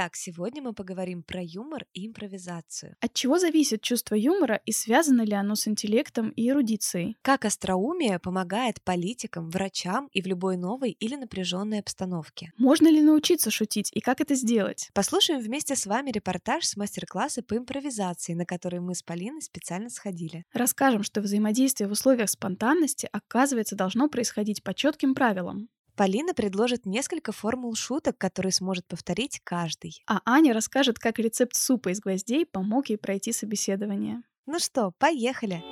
Итак, сегодня мы поговорим про юмор и импровизацию. От чего зависит чувство юмора и связано ли оно с интеллектом и эрудицией? Как остроумие помогает политикам, врачам и в любой новой или напряженной обстановке? Можно ли научиться шутить и как это сделать? Послушаем вместе с вами репортаж с мастер-класса по импровизации, на который мы с Полиной специально сходили. Расскажем, что взаимодействие в условиях спонтанности, оказывается, должно происходить по четким правилам. Полина предложит несколько формул шуток, которые сможет повторить каждый. А Аня расскажет, как рецепт супа из гвоздей помог ей пройти собеседование. Ну что, поехали!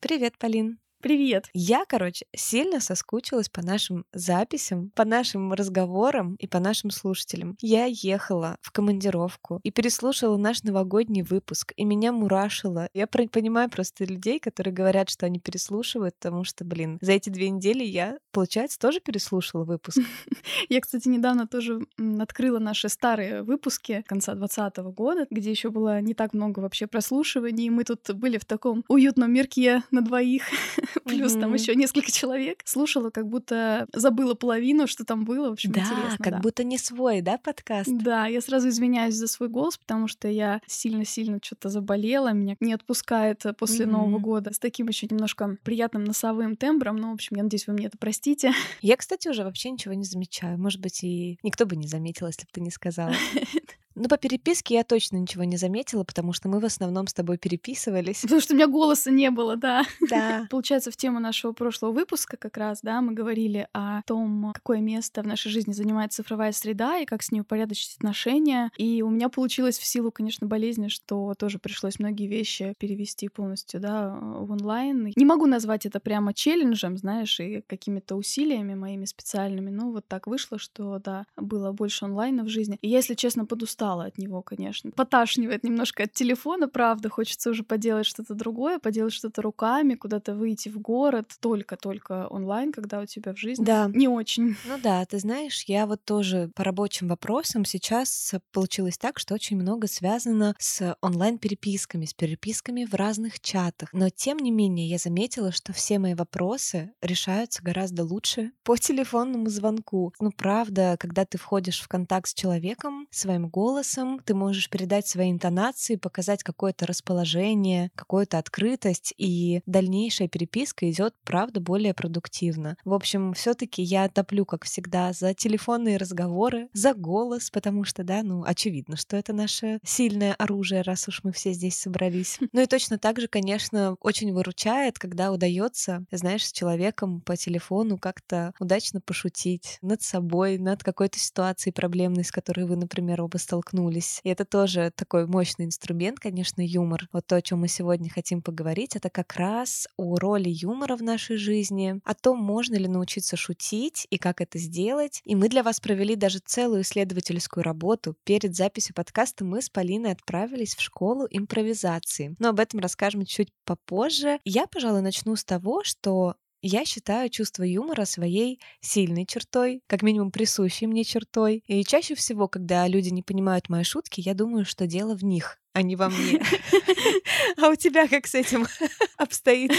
Привет, Полин. Привет! Я, короче, сильно соскучилась по нашим записям, по нашим разговорам и по нашим слушателям. Я ехала в командировку и переслушала наш новогодний выпуск, и меня мурашило. Я понимаю просто людей, которые говорят, что они переслушивают, потому что, блин, за эти две недели я, получается, тоже переслушала выпуск. Я, кстати, недавно тоже открыла наши старые выпуски конца 2020 года, где еще было не так много вообще прослушиваний. Мы тут были в таком уютном мирке на двоих. плюс там еще несколько человек. Слушала, как будто забыла половину, что там было. В общем, да, интересно. как да. будто не свой, да, подкаст? Да, я сразу извиняюсь за свой голос, потому что я сильно-сильно что-то заболела, меня не отпускает после mm-hmm. Нового года с таким еще немножко приятным носовым тембром. Ну, в общем, я надеюсь, вы мне это простите. Я, кстати, уже вообще ничего не замечаю. Может быть, и никто бы не заметил, если бы ты не сказала. Ну, по переписке я точно ничего не заметила, потому что мы в основном с тобой переписывались. Потому что у меня голоса не было, да. Да. Получается, в тему нашего прошлого выпуска как раз, да, мы говорили о том, какое место в нашей жизни занимает цифровая среда и как с ней упорядочить отношения. И у меня получилось в силу, конечно, болезни, что тоже пришлось многие вещи перевести полностью, да, в онлайн. Не могу назвать это прямо челленджем, знаешь, и какими-то усилиями моими специальными, но вот так вышло, что, да, было больше онлайна в жизни. И если честно, подустала устала от него, конечно. Поташнивает немножко от телефона, правда. Хочется уже поделать что-то другое, поделать что-то руками, куда-то выйти в город. Только-только онлайн, когда у тебя в жизни да. не очень. Ну да, ты знаешь, я вот тоже по рабочим вопросам сейчас получилось так, что очень много связано с онлайн-переписками, с переписками в разных чатах. Но тем не менее я заметила, что все мои вопросы решаются гораздо лучше по телефонному звонку. Ну правда, когда ты входишь в контакт с человеком своим голосом, голосом, ты можешь передать свои интонации, показать какое-то расположение, какую-то открытость, и дальнейшая переписка идет, правда, более продуктивно. В общем, все-таки я топлю, как всегда, за телефонные разговоры, за голос, потому что, да, ну, очевидно, что это наше сильное оружие, раз уж мы все здесь собрались. Ну и точно так же, конечно, очень выручает, когда удается, знаешь, с человеком по телефону как-то удачно пошутить над собой, над какой-то ситуацией проблемной, с которой вы, например, оба столкнулись столкнулись. И это тоже такой мощный инструмент, конечно, юмор. Вот то, о чем мы сегодня хотим поговорить, это как раз о роли юмора в нашей жизни, о том, можно ли научиться шутить и как это сделать. И мы для вас провели даже целую исследовательскую работу. Перед записью подкаста мы с Полиной отправились в школу импровизации. Но об этом расскажем чуть попозже. Я, пожалуй, начну с того, что я считаю чувство юмора своей сильной чертой, как минимум присущей мне чертой. И чаще всего, когда люди не понимают мои шутки, я думаю, что дело в них а не во мне. А у тебя как с этим обстоит?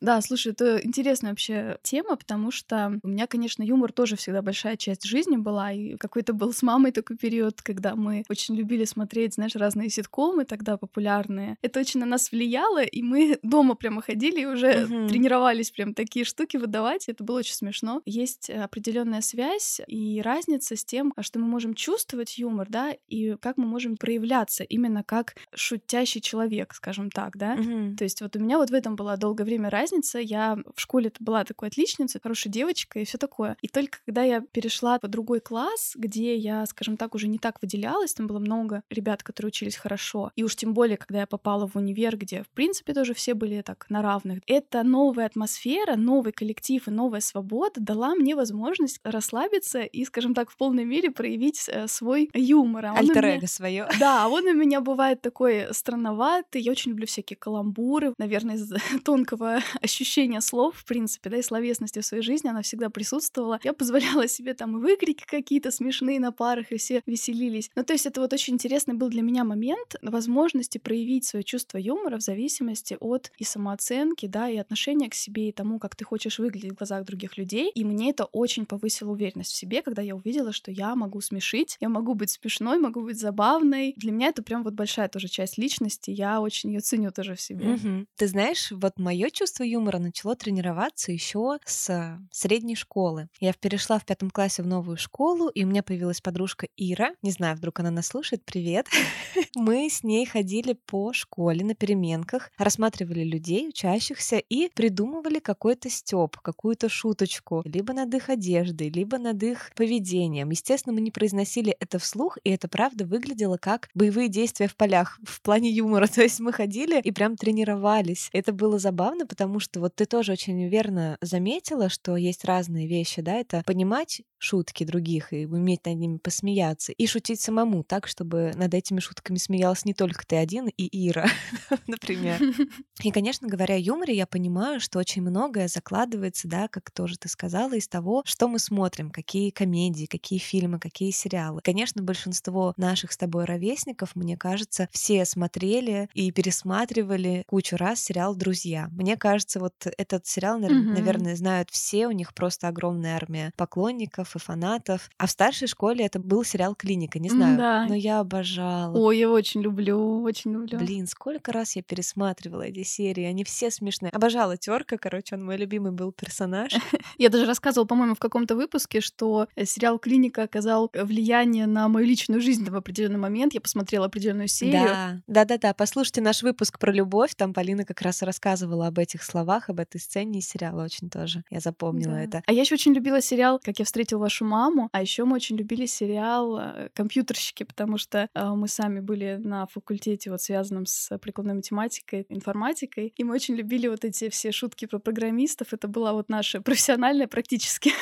Да, слушай, это интересная вообще тема, потому что у меня, конечно, юмор тоже всегда большая часть жизни была, и какой-то был с мамой такой период, когда мы очень любили смотреть, знаешь, разные ситкомы тогда популярные. Это очень на нас влияло, и мы дома прямо ходили и уже тренировались прям такие штуки выдавать, это было очень смешно. Есть определенная связь и разница с тем, что мы можем чувствовать юмор, да, и как мы можем проявляться именно как шутящий человек, скажем так, да. Мгм. То есть вот у меня вот в этом была долгое время разница. Я в школе была такой отличницей, хорошей девочкой и все такое. И только когда я перешла в другой класс, где я, скажем так, уже не так выделялась, там было много ребят, которые учились хорошо, и уж тем более, когда я попала в универ, где, в принципе, тоже все были так на равных. Эта новая атмосфера, новый коллектив и новая свобода дала мне возможность расслабиться и, скажем так, в полной мере проявить э, свой юмор. А у меня- Альтер-эго свое. Да, он у меня бывает такой такой странноватый. Я очень люблю всякие каламбуры. Наверное, из тонкого ощущения слов, в принципе, да, и словесности в своей жизни она всегда присутствовала. Я позволяла себе там и выкрики какие-то смешные на парах, и все веселились. Ну, то есть это вот очень интересный был для меня момент возможности проявить свое чувство юмора в зависимости от и самооценки, да, и отношения к себе, и тому, как ты хочешь выглядеть в глазах других людей. И мне это очень повысило уверенность в себе, когда я увидела, что я могу смешить, я могу быть смешной, могу быть забавной. Для меня это прям вот большая тоже часть личности. Я очень ее ценю тоже в себе. Угу. Ты знаешь, вот мое чувство юмора начало тренироваться еще с средней школы. Я перешла в пятом классе в новую школу, и у меня появилась подружка Ира. Не знаю, вдруг она нас слушает. Привет. Мы с ней ходили по школе на переменках, рассматривали людей, учащихся, и придумывали какой-то стёб, какую-то шуточку, либо над их одеждой, либо над их поведением. Естественно, мы не произносили это вслух, и это правда выглядело как боевые действия в полях в плане юмора. То есть мы ходили и прям тренировались. Это было забавно, потому что вот ты тоже очень верно заметила, что есть разные вещи, да, это понимать шутки других и уметь над ними посмеяться, и шутить самому так, чтобы над этими шутками смеялась не только ты один и Ира, например. И, конечно, говоря о юморе, я понимаю, что очень многое закладывается, да, как тоже ты сказала, из того, что мы смотрим, какие комедии, какие фильмы, какие сериалы. Конечно, большинство наших с тобой ровесников, мне кажется, все смотрели и пересматривали кучу раз сериал «Друзья». Мне кажется, вот этот сериал, наверное, знают все, у них просто огромная армия поклонников и фанатов. А в старшей школе это был сериал «Клиника», не знаю, Да. но я обожала. Ой, я очень люблю, очень люблю. Блин, сколько раз я пересматривала эти серии, они все смешные. Обожала Терка, короче, он мой любимый был персонаж. Я даже рассказывала, по-моему, в каком-то выпуске, что э, сериал «Клиника» оказал влияние на мою личную жизнь в определенный момент. Я посмотрела определенную серию. Да, да-да-да, послушайте наш выпуск про любовь, там Полина как раз рассказывала об этих словах, об этой сцене из сериала очень тоже. Я запомнила Да. это. А я еще очень любила сериал «Как я встретил вашу маму», а еще мы очень любили сериал э, «Компьютерщики», потому что э, мы сами были на факультете, вот связанном с прикладной математикой, информатикой, и мы очень любили вот эти все шутки про программистов. Это была вот наша профессиональная практически.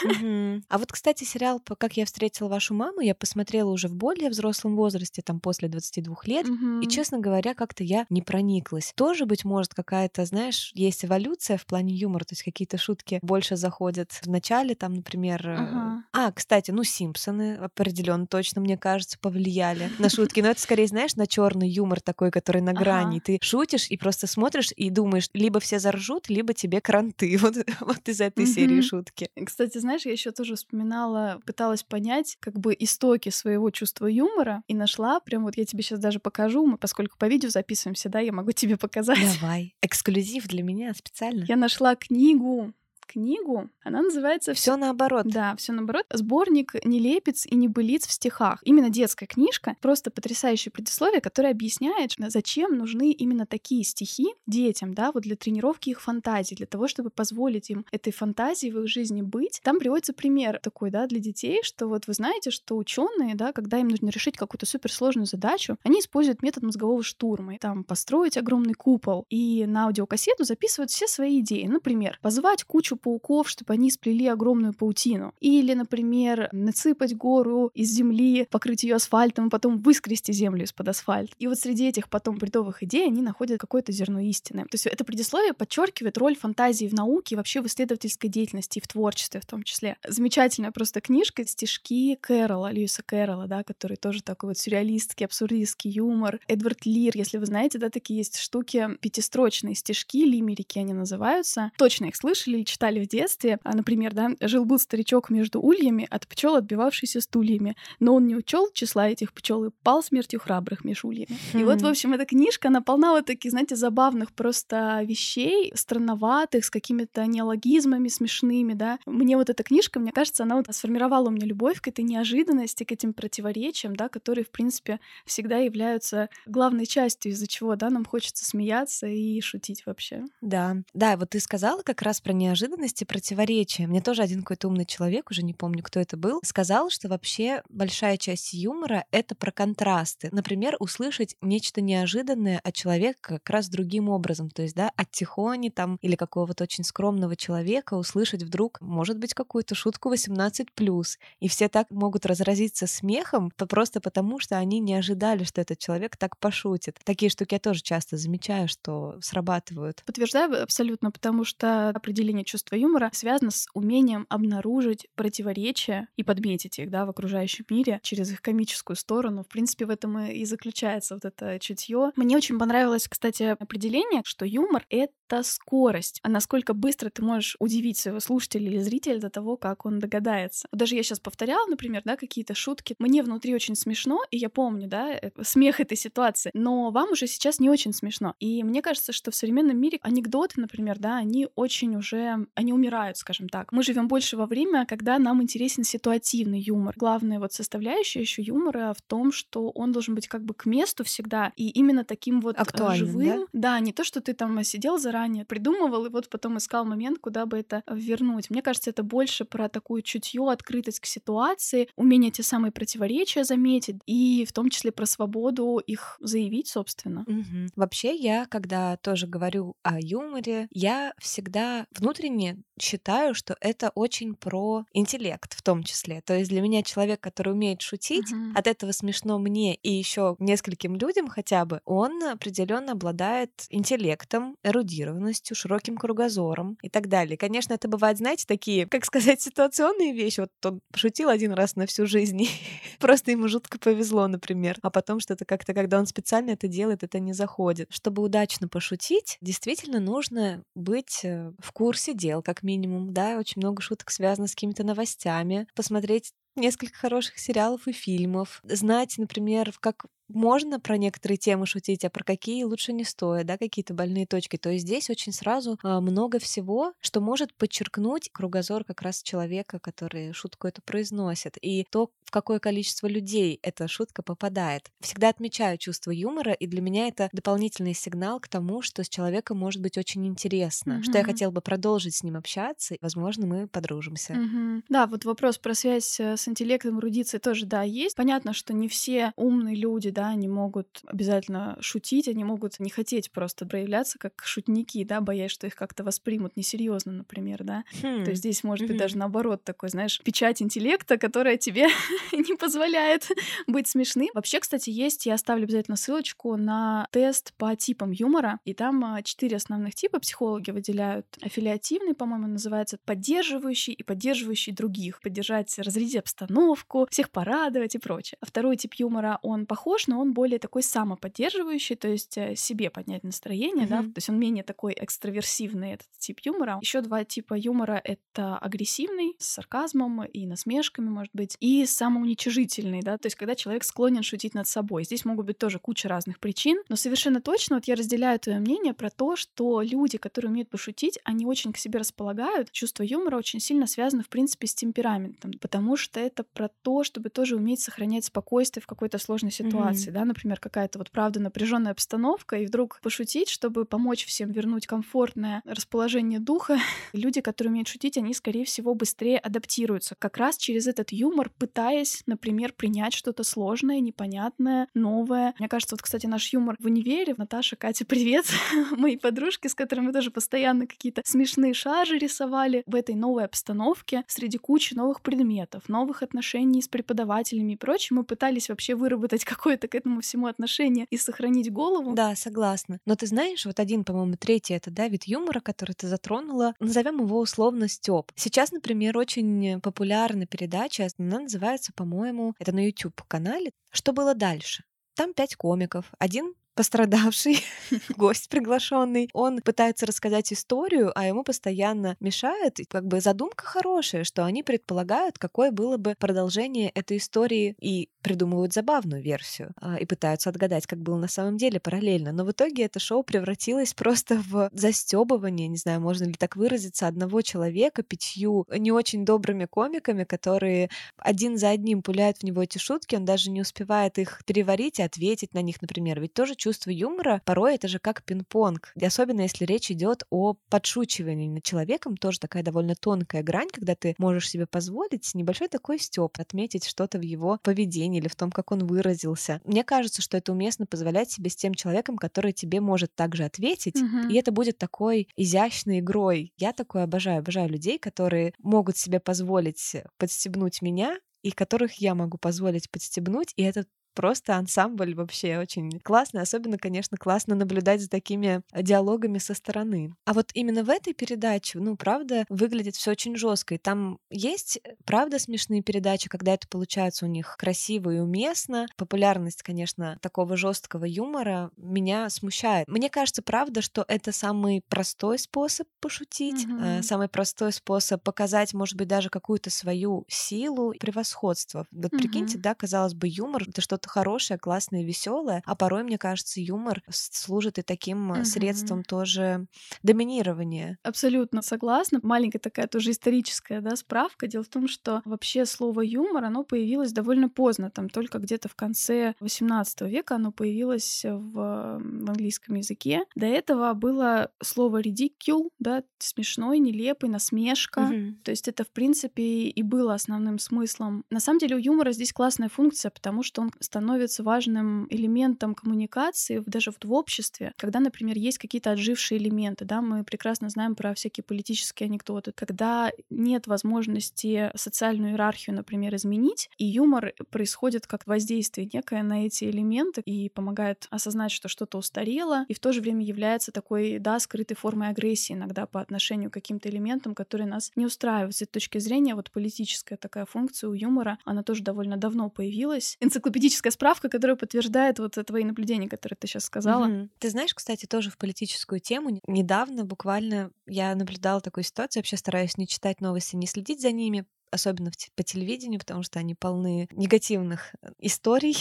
А вот, кстати, сериал «Как я встретила вашу маму» я посмотрела уже в более взрослом возрасте, там после 22 лет, и, честно говоря, как-то я не прониклась. Тоже, быть может, какая-то, знаешь, есть эволюция в плане юмора, то есть какие-то шутки больше заходят в начале, там, например... э, Ага. А, кстати, ну, Симпсоны определенно точно, мне кажется, повлияли на шутки. Но это скорее, знаешь, на черный юмор такой, который на грани. Ага. Ты шутишь и просто смотришь и думаешь, либо все заржут, либо тебе кранты. Вот, вот из этой серии шутки. Кстати, знаешь, я еще тоже вспоминала, пыталась понять как бы истоки своего чувства юмора и нашла, прям вот я тебе сейчас даже покажу, мы поскольку по видео записываемся, да, я могу тебе показать. Давай. Эксклюзив для меня специально. Я нашла книгу, книгу, она называется Все наоборот. Да, все наоборот. Сборник нелепец и небылиц в стихах. Именно детская книжка, просто потрясающее предисловие, которое объясняет, зачем нужны именно такие стихи детям, да, вот для тренировки их фантазии, для того, чтобы позволить им этой фантазии в их жизни быть. Там приводится пример такой, да, для детей, что вот вы знаете, что ученые, да, когда им нужно решить какую-то суперсложную задачу, они используют метод мозгового штурма. И Там построить огромный купол и на аудиокассету записывают все свои идеи. Например, позвать кучу пауков, чтобы они сплели огромную паутину. Или, например, насыпать гору из земли, покрыть ее асфальтом, и потом выскрести землю из-под асфальта. И вот среди этих потом бредовых идей они находят какое-то зерно истины. То есть это предисловие подчеркивает роль фантазии в науке и вообще в исследовательской деятельности, и в творчестве в том числе. Замечательная просто книжка, стишки Кэрола, Льюиса Кэрола, да, который тоже такой вот сюрреалистский, абсурдистский юмор. Эдвард Лир, если вы знаете, да, такие есть штуки, пятистрочные стишки, лимерики они называются. Точно их слышали или читали в детстве. А, например, да, жил-был старичок между ульями, от пчел отбивавшийся стульями, но он не учел числа этих пчел и пал смертью храбрых меж ульями. И вот, в Хм. общем, эта книжка, она полна вот таких, знаете, забавных просто вещей, странноватых, с какими-то неологизмами смешными, да. Мне вот эта книжка, мне кажется, она вот сформировала у меня любовь к этой неожиданности, к этим противоречиям, да, которые, в принципе, всегда являются главной частью, из-за чего, да, нам хочется смеяться и шутить вообще. Да, да, вот ты сказала как раз про неожиданность, неожиданность и противоречие. Мне тоже один какой-то умный человек, уже не помню, кто это был, сказал, что вообще большая часть юмора — это про контрасты. Например, услышать нечто неожиданное от человека как раз другим образом. То есть, да, от Тихони там или какого-то очень скромного человека услышать вдруг, может быть, какую-то шутку 18+. И все так могут разразиться смехом просто потому, что они не ожидали, что этот человек так пошутит. Такие штуки я тоже часто замечаю, что срабатывают. Подтверждаю абсолютно, потому что определение чувства юмора связано с умением обнаружить противоречия и подметить их да, в окружающем мире через их комическую сторону. В принципе, в этом и заключается вот это чутье. Мне очень понравилось, кстати, определение, что юмор — это скорость. А насколько быстро ты можешь удивить своего слушателя или зрителя до того, как он догадается. Даже я сейчас повторяла, например, да, какие-то шутки. Мне внутри очень смешно, и я помню, да, э, смех этой ситуации, но вам уже сейчас не очень смешно. И мне кажется, что в современном мире анекдоты, например, да, они очень уже, они умирают, скажем так. Мы живем больше во время, когда нам интересен ситуативный юмор. Главная вот составляющая еще юмора в том, что он должен быть как бы к месту всегда, и именно таким вот э, Актуальным, живым. Да? да, не то, что ты там сидел заранее, придумывал, и вот потом искал момент, куда бы это вернуть. Мне кажется, это больше про такую чутье, открытость к ситуации, умение те самые противоречия заметить, и в том числе про свободу их заявить, собственно. Угу. Вообще, я, когда тоже говорю о юморе, я всегда внутренне считаю, что это очень про интеллект в том числе. То есть для меня человек, который умеет шутить, Мгм. от этого смешно мне и еще нескольким людям хотя бы, он определенно обладает интеллектом, эрудированностью, широким кругозором и так далее. Конечно, это бывает, знаете, такие, как сказать, ситуационные вещи. Вот он пошутил один раз на всю жизнь, просто ему жутко повезло, например. А потом что-то как-то, когда он специально это делает, это не заходит. Чтобы удачно пошутить, действительно нужно быть э, в курсе дел, как минимум, да, очень много шуток связано с какими-то новостями, посмотреть несколько хороших сериалов и фильмов, знать, например, как можно про некоторые темы шутить, а про какие лучше не стоит, да, какие-то больные точки. То есть здесь очень сразу а, много всего, что может подчеркнуть кругозор как раз человека, который шутку эту произносит, и то, в какое количество людей эта шутка попадает. Всегда отмечаю чувство юмора, и для меня это дополнительный сигнал к тому, что с человеком может быть очень интересно, что я хотела бы продолжить с ним общаться, и, возможно, мы подружимся. Мгм. Да, вот вопрос про связь э, с интеллектом, эрудицией тоже, да, есть. Понятно, что не все умные люди, да, они могут обязательно шутить, они могут не хотеть просто проявляться как шутники, да, боясь, что их как-то воспримут несерьезно, например, да. То Хм. есть здесь может быть Мгм. даже наоборот такой, знаешь, печать интеллекта, которая тебе не позволяет быть смешным. Вообще, кстати, есть, я оставлю обязательно ссылочку на тест по типам юмора, и там а, четыре основных типа психологи выделяют. Аффилиативный, по-моему, называется, поддерживающий и поддерживающий других. Поддержать, разрядить обстановку, всех порадовать и прочее. А второй тип юмора, он похож, но он более такой самоподдерживающий, то есть э, себе поднять настроение, да, то есть он менее такой экстраверсивный, этот тип юмора. Еще два типа юмора — это агрессивный, с сарказмом и насмешками, может быть, и самоуничижительный, да, то есть когда человек склонен шутить над собой. Здесь могут быть тоже куча разных причин, но совершенно точно вот я разделяю твое мнение про то, что люди, которые умеют пошутить, они очень к себе располагают. Чувство юмора очень сильно связано, в принципе, с темпераментом, потому что это про то, чтобы тоже уметь сохранять спокойствие в какой-то сложной ситуации, да, например, какая-то вот правда напряженная обстановка, и вдруг пошутить, чтобы помочь всем вернуть комфортное расположение духа. Люди, которые умеют шутить, они, скорее всего, быстрее адаптируются, как раз через этот юмор, пытаясь, например, принять что-то сложное, непонятное, новое. Мне кажется, вот, кстати, наш юмор в универе, Наташа, Катя, привет, мои подружки, с которыми мы тоже постоянно какие-то смешные шаржи рисовали в этой новой обстановке, среди кучи новых предметов, новых отношений с преподавателями и прочим, мы пытались вообще выработать какое-то к этому всему отношение и сохранить голову. Да, согласна. Но ты знаешь, вот один, по-моему, третий это да, вид юмора, который ты затронула, назовем его условно Степ. Сейчас, например, очень популярна передача, она называется, по-моему, это на YouTube канале. Что было дальше? Там пять комиков. Один пострадавший гость приглашенный, он пытается рассказать историю, а ему постоянно мешает. И как бы задумка хорошая, что они предполагают, какое было бы продолжение этой истории и придумывают забавную версию а, и пытаются отгадать, как было на самом деле параллельно. Но в итоге это шоу превратилось просто в застебывание, не знаю, можно ли так выразиться, одного человека пятью не очень добрыми комиками, которые один за одним пуляют в него эти шутки, он даже не успевает их переварить и ответить на них, например. Ведь тоже чувство юмора порой это же как пинг-понг. И особенно если речь идет о подшучивании над человеком, тоже такая довольно тонкая грань, когда ты можешь себе позволить небольшой такой степ, отметить что-то в его поведении или в том, как он выразился. Мне кажется, что это уместно позволять себе с тем человеком, который тебе может также ответить, Мгм. и это будет такой изящной игрой. Я такое обожаю, обожаю людей, которые могут себе позволить подстебнуть меня, и которых я могу позволить подстебнуть, и это просто ансамбль вообще очень классный. Особенно, конечно, классно наблюдать за такими диалогами со стороны. А вот именно в этой передаче, ну, правда, выглядит все очень жестко. И там есть, э, правда, смешные передачи, когда это получается у них красиво и уместно. Популярность, конечно, такого жесткого юмора меня смущает. Мне кажется, правда, что это самый простой способ пошутить, Мгм. самый простой способ показать, может быть, даже какую-то свою силу, превосходство. Вот прикиньте, Мгм. да, казалось бы, юмор это что-то хорошее, классное, веселое, а порой, мне кажется, юмор служит и таким э, средством тоже доминирования. Абсолютно согласна. Маленькая такая тоже историческая да, справка. Дело в том, что вообще слово юмор, оно появилось довольно поздно, там только где-то в конце XVIII века оно появилось в, в английском языке. До этого было слово ridicule, да, смешной, нелепый, насмешка. Мгм. То есть это, в принципе, и было основным смыслом. На самом деле у юмора здесь классная функция, потому что он становится важным элементом коммуникации даже вот в обществе, когда, например, есть какие-то отжившие элементы, да, мы прекрасно знаем про всякие политические анекдоты, когда нет возможности социальную иерархию, например, изменить, и юмор происходит как воздействие некое на эти элементы и помогает осознать, что что-то устарело, и в то же время является такой, да, скрытой формой агрессии иногда по отношению к каким-то элементам, которые нас не устраивают. С этой точки зрения вот политическая такая функция у юмора, она тоже довольно давно появилась. Энциклопедическая справка, которая подтверждает вот твои наблюдения, которые ты сейчас сказала. Мгм. Ты знаешь, кстати, тоже в политическую тему. Недавно буквально я наблюдала такую ситуацию. Вообще стараюсь не читать новости, не следить за ними особенно в по телевидению, потому что они полны негативных э, историй.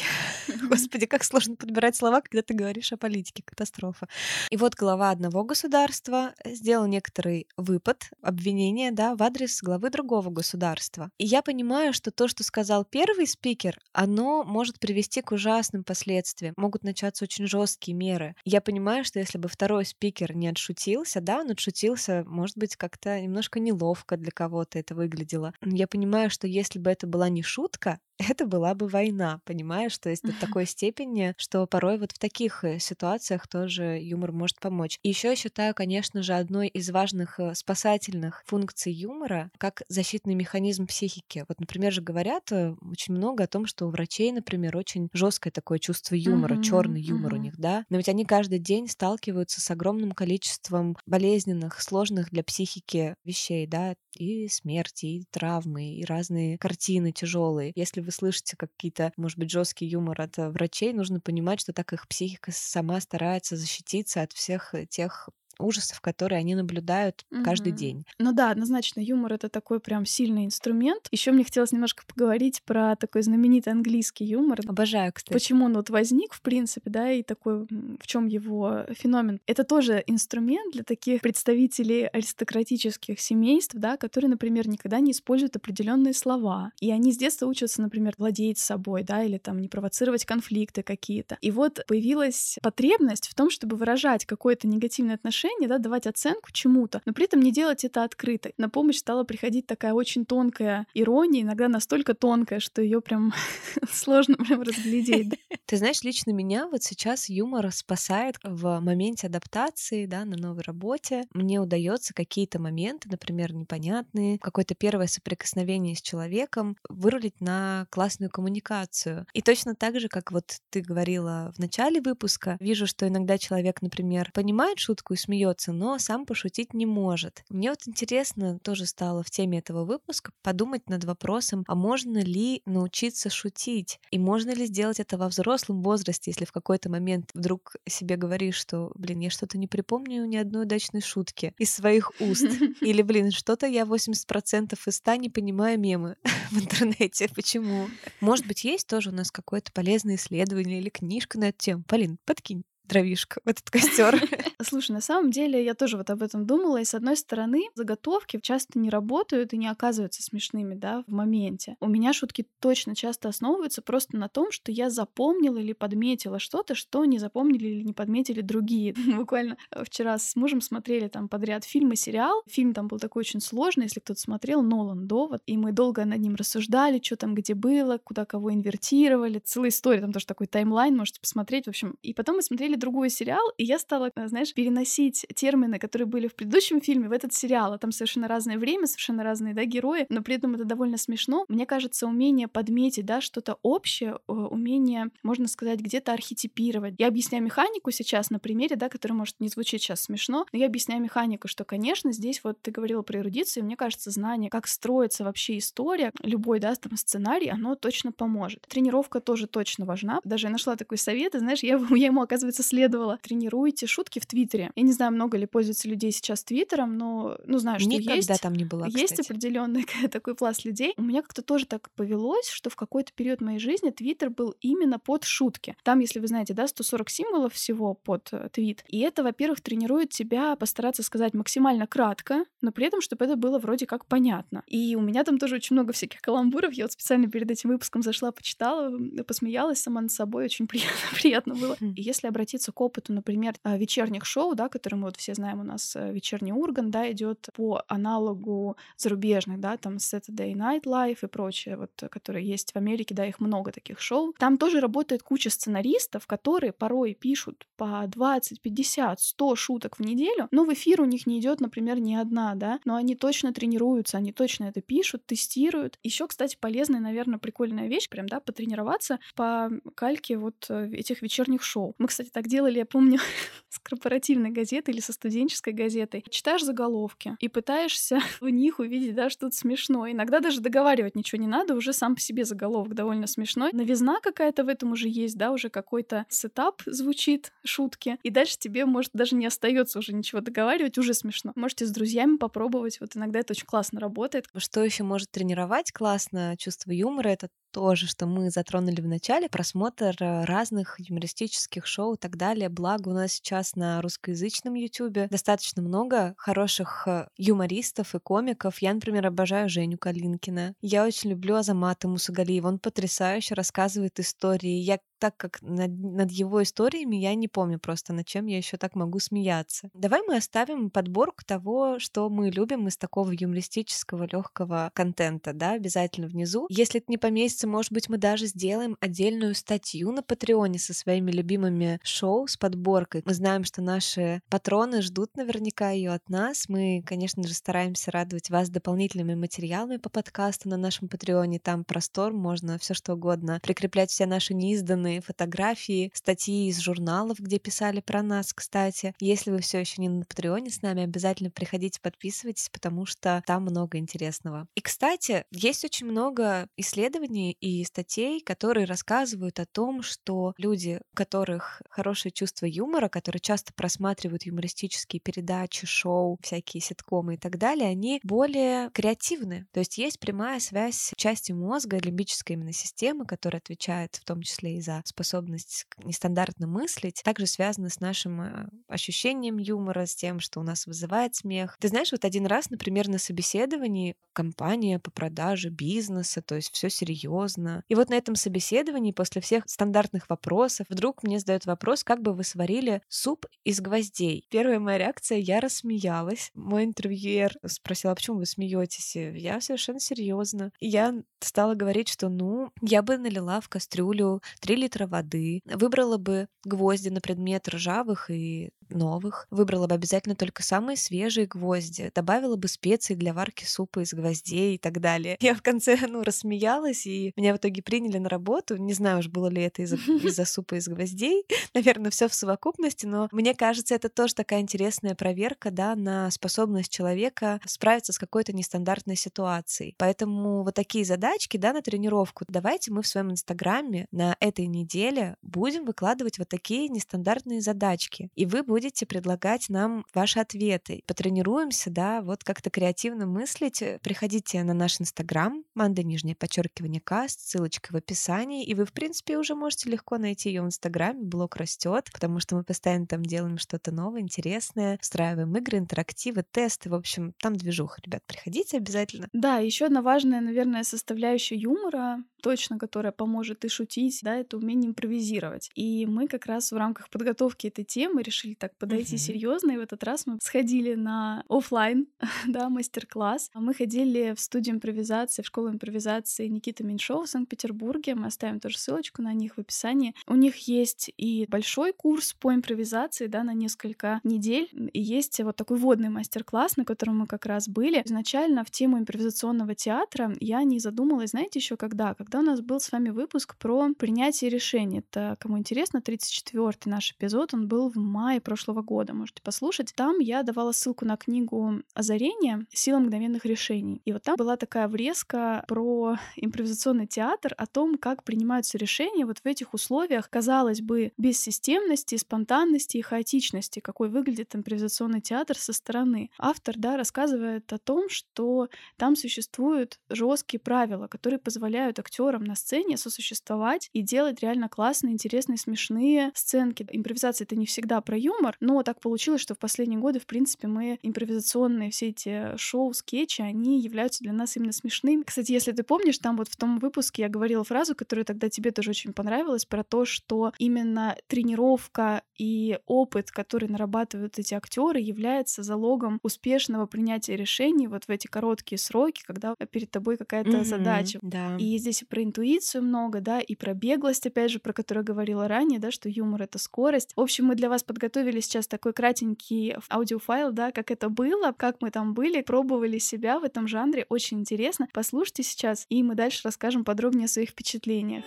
Господи, как сложно подбирать слова, когда ты говоришь о политике. Катастрофа. И вот глава одного государства э, сделал некоторый выпад, обвинение, да, в адрес главы другого государства. И я понимаю, что то, что сказал первый спикер, оно может привести к ужасным последствиям. Могут начаться очень жесткие меры. Я понимаю, что если бы второй спикер не отшутился, да, он отшутился, может быть, как-то немножко неловко для кого-то это выглядело. Я понимаю, что если бы это была не шутка, это была бы война, понимаешь? То есть до такой степени, что порой вот в таких э, ситуациях тоже юмор может помочь. И еще я считаю, конечно же, одной из важных э, спасательных функций юмора как защитный механизм психики. Вот, например, же говорят э, очень много о том, что у врачей, например, очень жесткое такое чувство юмора, черный юмор у них, да. Но ведь они каждый день сталкиваются с огромным количеством болезненных, сложных для психики вещей, да, и смерти, и травмы, и разные картины тяжелые. Если вы слышите какие-то, может быть, жесткий юмор от э, врачей, нужно понимать, что так их психика сама старается защититься от всех э, тех ужасов, которые они наблюдают каждый Мгм. день. Ну да, однозначно, юмор это такой прям сильный инструмент. Еще мне хотелось немножко поговорить про такой знаменитый английский юмор. Обожаю, кстати. Почему он вот возник, в принципе, да, и такой, в чем его феномен? Это тоже инструмент для таких представителей аристократических семейств, да, которые, например, никогда не используют определенные слова. И они с детства учатся, например, владеть собой, да, или там не провоцировать конфликты какие-то. И вот появилась потребность в том, чтобы выражать какое-то негативное отношение, да, давать оценку чему-то, но при этом не делать это открыто. На помощь стала приходить такая очень тонкая ирония, иногда настолько тонкая, что ее прям сложно прям разглядеть. Ты знаешь, лично меня вот сейчас юмор спасает в моменте адаптации, да, на новой работе. Мне удается какие-то моменты, например, непонятные, какое-то первое соприкосновение с человеком вырулить на классную коммуникацию. И точно так же, как вот ты говорила в начале выпуска, вижу, что иногда человек, например, понимает шутку и смеется, но сам пошутить не может. Мне вот интересно тоже стало в теме этого выпуска подумать над вопросом, а можно ли научиться шутить? И можно ли сделать это во взрослом возрасте, если в какой-то момент вдруг себе говоришь, что, блин, я что-то не припомню ни одной удачной шутки из своих уст. Или, блин, что-то я 80% из 100 не понимаю мемы в интернете. Почему? Может быть, есть тоже у нас какое-то полезное исследование или книжка на эту тему? Полин, подкинь. Дровишко в этот костер. Слушай, на самом деле я тоже вот об этом думала, и с одной стороны, заготовки часто не работают и не оказываются смешными, да, в моменте. У меня шутки точно часто основываются просто на том, что я запомнила или подметила что-то, что не запомнили или не подметили другие. Буквально вчера с мужем смотрели там подряд фильм и сериал. Фильм там был такой очень сложный, если кто-то смотрел, Нолан Довод, и мы долго над ним рассуждали, что там где было, куда кого инвертировали, целая история, там тоже такой таймлайн, можете посмотреть, в общем. И потом мы смотрели другой сериал, и я стала, э, знаешь, переносить термины, которые были в предыдущем фильме, в этот сериал. А там совершенно разное время, совершенно разные, да, герои, но при этом это довольно смешно. Мне кажется, умение подметить, да, что-то общее, э, умение, можно сказать, где-то архетипировать. Я объясняю механику сейчас на примере, да, который может не звучить сейчас смешно, но я объясняю механику, что, конечно, здесь вот ты говорила про эрудицию, мне кажется, знание, как строится вообще история, любой, да, там сценарий, оно точно поможет. Тренировка тоже точно важна. Даже я нашла такой совет, и, знаешь, я, я ему, оказывается, следовала. Тренируйте шутки в Твиттере. Я не знаю, много ли пользуется людей сейчас Твиттером, но, ну, знаю, что Никогда есть. там не была, Есть определенный такой пласт людей. У меня как-то тоже так повелось, что в какой-то период моей жизни Твиттер был именно под шутки. Там, если вы знаете, да, 140 символов всего под э, твит. И это, во-первых, тренирует тебя постараться сказать максимально кратко, но при этом, чтобы это было вроде как понятно. И у меня там тоже очень много всяких каламбуров. Я вот специально перед этим выпуском зашла, почитала, посмеялась сама над собой. Очень приятно, приятно было. Хм. И если обратиться к опыту, например, а, вечерних шоу, да, которые мы вот все знаем, у нас э, вечерний Урган, да, идет по аналогу зарубежных, да, там Saturday Night Live и прочее, вот, которые есть в Америке, да, их много таких шоу. Там тоже работает куча сценаристов, которые порой пишут по 20, 50, 100 шуток в неделю, но в эфир у них не идет, например, ни одна, да, но они точно тренируются, они точно это пишут, тестируют. Еще, кстати, полезная, наверное, прикольная вещь, прям, да, потренироваться по кальке вот э, этих вечерних шоу. Мы, кстати, так делали, я помню, с корпоративной газетой или со студенческой газетой. Читаешь заголовки и пытаешься в них увидеть, да, что-то смешное. Иногда даже договаривать ничего не надо, уже сам по себе заголовок довольно смешной. Новизна какая-то в этом уже есть, да, уже какой-то сетап звучит, шутки. И дальше тебе, может, даже не остается уже ничего договаривать, уже смешно. Можете с друзьями попробовать, вот иногда это очень классно работает. Что еще может тренировать классно чувство юмора, это тоже, что мы затронули в начале, просмотр э, разных юмористических шоу и так далее. Благо у нас сейчас на русскоязычном YouTube достаточно много хороших э, юмористов и комиков. Я, например, обожаю Женю Калинкина. Я очень люблю Азамата Мусагалиева. Он потрясающе рассказывает истории. Я так как над, над его историями я не помню просто, над чем я еще так могу смеяться. Давай мы оставим подборку того, что мы любим из такого юмористического легкого контента, да, обязательно внизу. Если это не поместится, может быть, мы даже сделаем отдельную статью на Патреоне со своими любимыми шоу с подборкой. Мы знаем, что наши патроны ждут наверняка ее от нас. Мы, конечно же, стараемся радовать вас дополнительными материалами по подкасту на нашем Патреоне. Там простор, можно все что угодно прикреплять все наши неизданные разные фотографии, статьи из журналов, где писали про нас, кстати. Если вы все еще не на Патреоне с нами, обязательно приходите, подписывайтесь, потому что там много интересного. И, кстати, есть очень много исследований и статей, которые рассказывают о том, что люди, у которых хорошее чувство юмора, которые часто просматривают юмористические передачи, шоу, всякие ситкомы и так далее, они более креативны. То есть есть прямая связь части мозга, лимбической именно системы, которая отвечает в том числе и за способность нестандартно мыслить, также связано с нашим э, ощущением юмора, с тем, что у нас вызывает смех. Ты знаешь, вот один раз, например, на собеседовании компания по продаже бизнеса, то есть все серьезно. И вот на этом собеседовании после всех стандартных вопросов вдруг мне задают вопрос, как бы вы сварили суп из гвоздей. Первая моя реакция, я рассмеялась. Мой интервьюер спросил, а почему вы смеетесь? Я совершенно серьезно. Я стала говорить, что ну, я бы налила в кастрюлю 3 литра воды, выбрала бы гвозди на предмет ржавых и новых, выбрала бы обязательно только самые свежие гвозди, добавила бы специи для варки супа из гвоздей и так далее. Я в конце, ну, рассмеялась, и меня в итоге приняли на работу. Не знаю уж, было ли это из-за из супа из гвоздей. Наверное, все в совокупности, но мне кажется, это тоже такая интересная проверка, да, на способность человека справиться с какой-то нестандартной ситуацией. Поэтому вот такие задачки, да, на тренировку. Давайте мы в своем инстаграме на этой неделе будем выкладывать вот такие нестандартные задачки. И вы будете будете предлагать нам ваши ответы. Потренируемся, да, вот как-то креативно мыслить. Приходите на наш Инстаграм, Манда нижнее подчеркивание каст, ссылочка в описании, и вы, в принципе, уже можете легко найти ее в Инстаграме, блог растет, потому что мы постоянно там делаем что-то новое, интересное, устраиваем игры, интерактивы, тесты, в общем, там движуха, ребят, приходите обязательно. Да, еще одна важная, наверное, составляющая юмора, точно, которая поможет и шутить, да, это умение импровизировать. И мы как раз в рамках подготовки этой темы решили так подойти uh-huh. серьезно, и в этот раз мы сходили на офлайн, да, мастер-класс. Мы ходили в студию импровизации, в школу импровизации Никиты Меньшова в Санкт-Петербурге. Мы оставим тоже ссылочку на них в описании. У них есть и большой курс по импровизации, да, на несколько недель, и есть вот такой водный мастер-класс, на котором мы как раз были. Изначально в тему импровизационного театра я не задумалась, знаете, еще когда? Когда у нас был с вами выпуск про принятие решений. Это, кому интересно, 34-й наш эпизод, он был в мае прошлого года, можете послушать. Там я давала ссылку на книгу «Озарение. Сила мгновенных решений». И вот там была такая врезка про импровизационный театр, о том, как принимаются решения вот в этих условиях, казалось бы, без системности, спонтанности и хаотичности, какой выглядит импровизационный театр со стороны. Автор, да, рассказывает о том, что там существуют жесткие правила, которые позволяют актерам на сцене сосуществовать и делать реально классные, интересные, смешные сценки. Импровизация — это не всегда про юмор, но так получилось, что в последние годы, в принципе, мы импровизационные все эти шоу, скетчи, они являются для нас именно смешными. Кстати, если ты помнишь, там вот в том выпуске я говорила фразу, которая тогда тебе тоже очень понравилась, про то, что именно тренировка и опыт, который нарабатывают эти актеры, является залогом успешного принятия решений вот в эти короткие сроки, когда перед тобой какая-то mm-hmm, задача. Да. И здесь про интуицию много, да, и про беглость, опять же, про которую говорила ранее, да, что юмор — это скорость. В общем, мы для вас подготовили сейчас такой кратенький аудиофайл, да, как это было, как мы там были, пробовали себя в этом жанре. Очень интересно. Послушайте сейчас, и мы дальше расскажем подробнее о своих впечатлениях.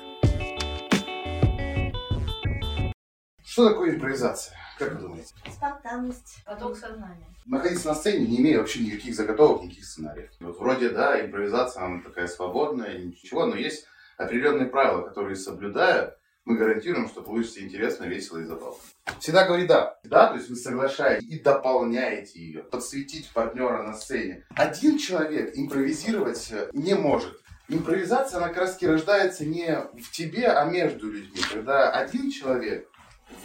Что такое импровизация? Как вы думаете? Спонтанность. Поток сознания. Находиться на сцене, не имея вообще никаких заготовок, никаких сценариев. Вот вроде, да, импровизация, она такая свободная, ничего, но есть определенные правила, которые соблюдая, мы гарантируем, что получится интересно, весело и забавно. Всегда говори «да». Да, то есть вы соглашаетесь и дополняете ее. Подсветить партнера на сцене. Один человек импровизировать не может. Импровизация, она как раз рождается не в тебе, а между людьми. Когда один человек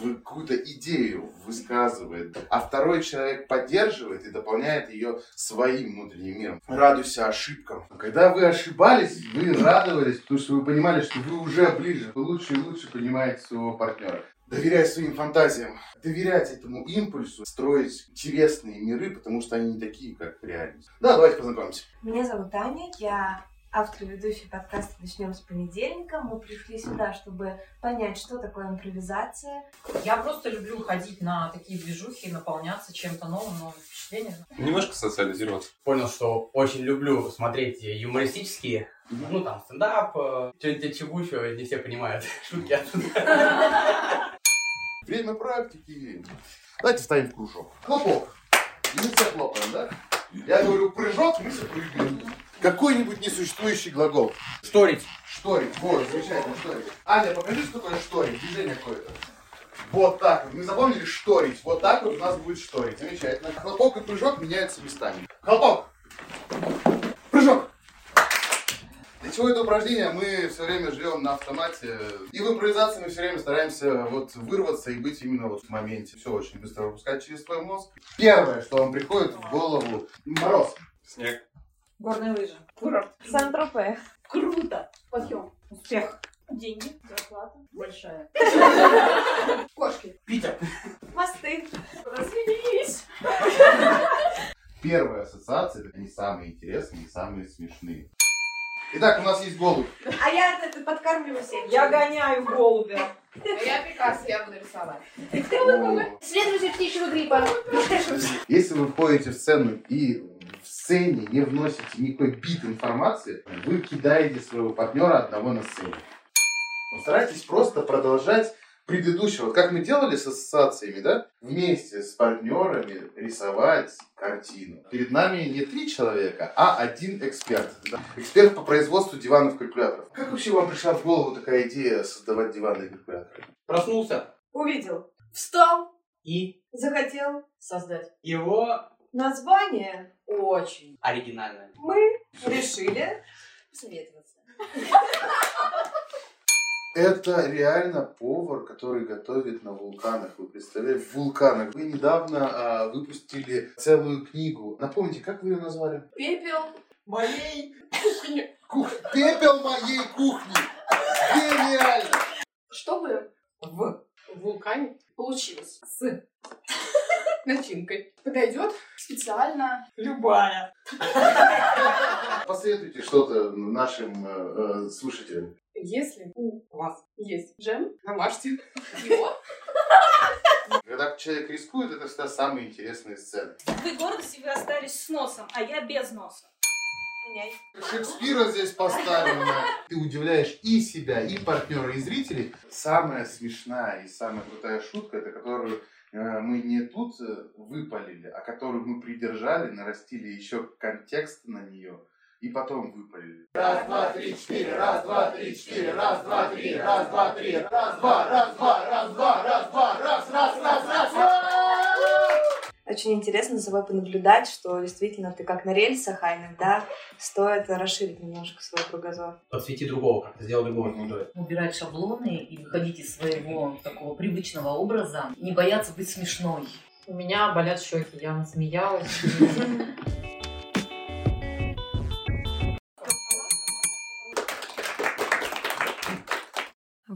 какую-то идею высказывает, а второй человек поддерживает и дополняет ее своим внутренним миром. Радуйся ошибкам. Когда вы ошибались, вы радовались, потому что вы понимали, что вы уже ближе, вы лучше и лучше понимаете своего партнера. Доверять своим фантазиям, доверять этому импульсу, строить интересные миры, потому что они не такие, как реальность. Да, давайте познакомимся. Меня зовут Аня, я автор и ведущий подкаста «Начнем с понедельника». Мы пришли сюда, чтобы понять, что такое импровизация. Я просто люблю ходить на такие движухи, наполняться чем-то новым, новым впечатлением. Немножко социализироваться. Понял, что очень люблю смотреть юмористические ну, там, стендап, э, что-нибудь чебучу, не все понимают. Шутки оттуда. Время практики. Давайте вставим в кружок. Хлопок. Мы все хлопаем, да? Я говорю прыжок, мы все прыгаем. Какой-нибудь несуществующий глагол. Шторить. Шторить. Вот, замечательно, шторить. Аня, покажи, что такое шторить. Движение какое-то. Вот так вот. Мы запомнили шторить. Вот так вот у нас будет шторить. Замечательно. Хлопок и прыжок меняются местами. Хлопок. Прыжок. Для чего это упражнение? Мы все время живем на автомате. И в импровизации мы все время стараемся вот вырваться и быть именно вот в моменте. Все очень быстро выпускать через свой мозг. Первое, что вам приходит в голову. Мороз. Снег. Горные лыжи. Курорт. Сан-Тропе. Круто. Подъем. Успех. Деньги. Зарплата. Большая. Кошки. Питер. Мосты. Развелись. Первая ассоциация это не самые интересные, не самые смешные. Итак, у нас есть голубь. А я это подкармливаю всех. Я гоняю голубя. А я Пикассо, я буду рисовать. Следующий птичьего гриппа. Если вы входите в сцену и сцене не вносите никакой бит информации, вы кидаете своего партнера одного на сцене. Старайтесь просто продолжать предыдущего. Вот как мы делали с ассоциациями, да? Вместе с партнерами рисовать картину. Перед нами не три человека, а один эксперт. Да? Эксперт по производству диванов-калькуляторов. Как вообще вам пришла в голову такая идея создавать диванные калькуляторы? Проснулся Увидел. Встал. и Захотел Создать. его название. Очень. оригинальное. Мы решили Советоваться. Это реально повар, который готовит на вулканах. Вы представляете, в вулканах. Вы недавно а, выпустили целую книгу. Напомните, как вы ее назвали? Пепел. Моей Кух... Пепел моей кухни. Гениально! Чтобы в вулкане получилось с начинкой. Подойдет специально Любая. Посоветуйте что-то нашим э, э, слушателям. Если у вас есть джем, намажьте его. Когда человек рискует, это всегда самые интересные сцены. Вы гордо себе остались с носом, а я без носа. меняй. Шекспира здесь поставим. да. Ты удивляешь и себя, и партнера, и зрителей. Самая смешная и самая крутая шутка, это которую мы не тут э, выпалили, а которую мы придержали, нарастили еще контекст на нее и потом выпалили. Раз, два, три, четыре, раз, два, три, четыре, раз, два, три, раз, два, три, раз, два, раз, два, раз, два, раз, два, раз, раз, раз, раз, раз. Очень интересно за собой понаблюдать, что действительно ты как на рельсах, а иногда стоит расширить немножко свой кругозор. Подсвети другого, как-то сделай другого героя. Убирать шаблоны и выходить из своего такого привычного образа. Не бояться быть смешной. У меня болят щеки, я насмеялась.